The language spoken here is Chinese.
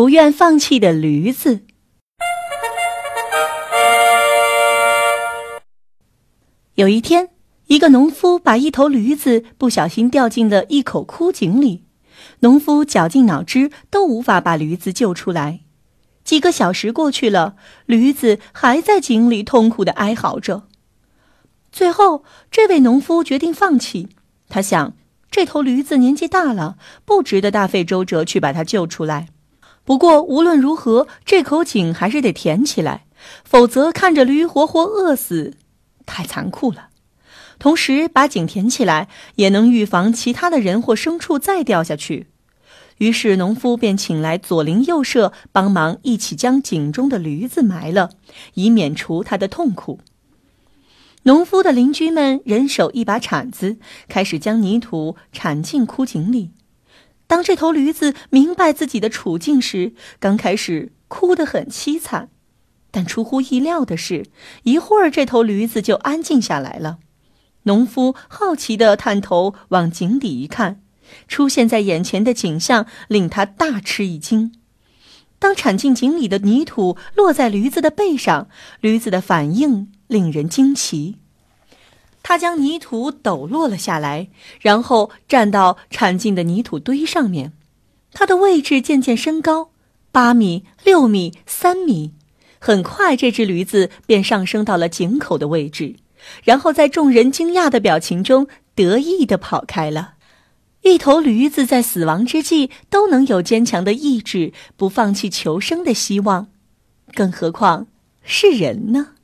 不愿放弃的驴子。有一天，一个农夫把一头驴子不小心掉进了一口枯井里，农夫绞尽脑汁都无法把驴子救出来。几个小时过去了，驴子还在井里痛苦的哀嚎着。最后，这位农夫决定放弃。他想，这头驴子年纪大了，不值得大费周折去把它救出来。不过无论如何，这口井还是得填起来，否则看着驴活活饿死，太残酷了。同时，把井填起来也能预防其他的人或牲畜再掉下去。于是，农夫便请来左邻右舍帮忙，一起将井中的驴子埋了，以免除他的痛苦。农夫的邻居们人手一把铲子，开始将泥土铲进枯井里。当这头驴子明白自己的处境时，刚开始哭得很凄惨，但出乎意料的是，一会儿这头驴子就安静下来了。农夫好奇地探头往井底一看，出现在眼前的景象令他大吃一惊。当铲进井里的泥土落在驴子的背上，驴子的反应令人惊奇。他将泥土抖落了下来，然后站到铲进的泥土堆上面。他的位置渐渐升高，八米、六米、三米。很快，这只驴子便上升到了井口的位置，然后在众人惊讶的表情中得意地跑开了。一头驴子在死亡之际都能有坚强的意志，不放弃求生的希望，更何况是人呢？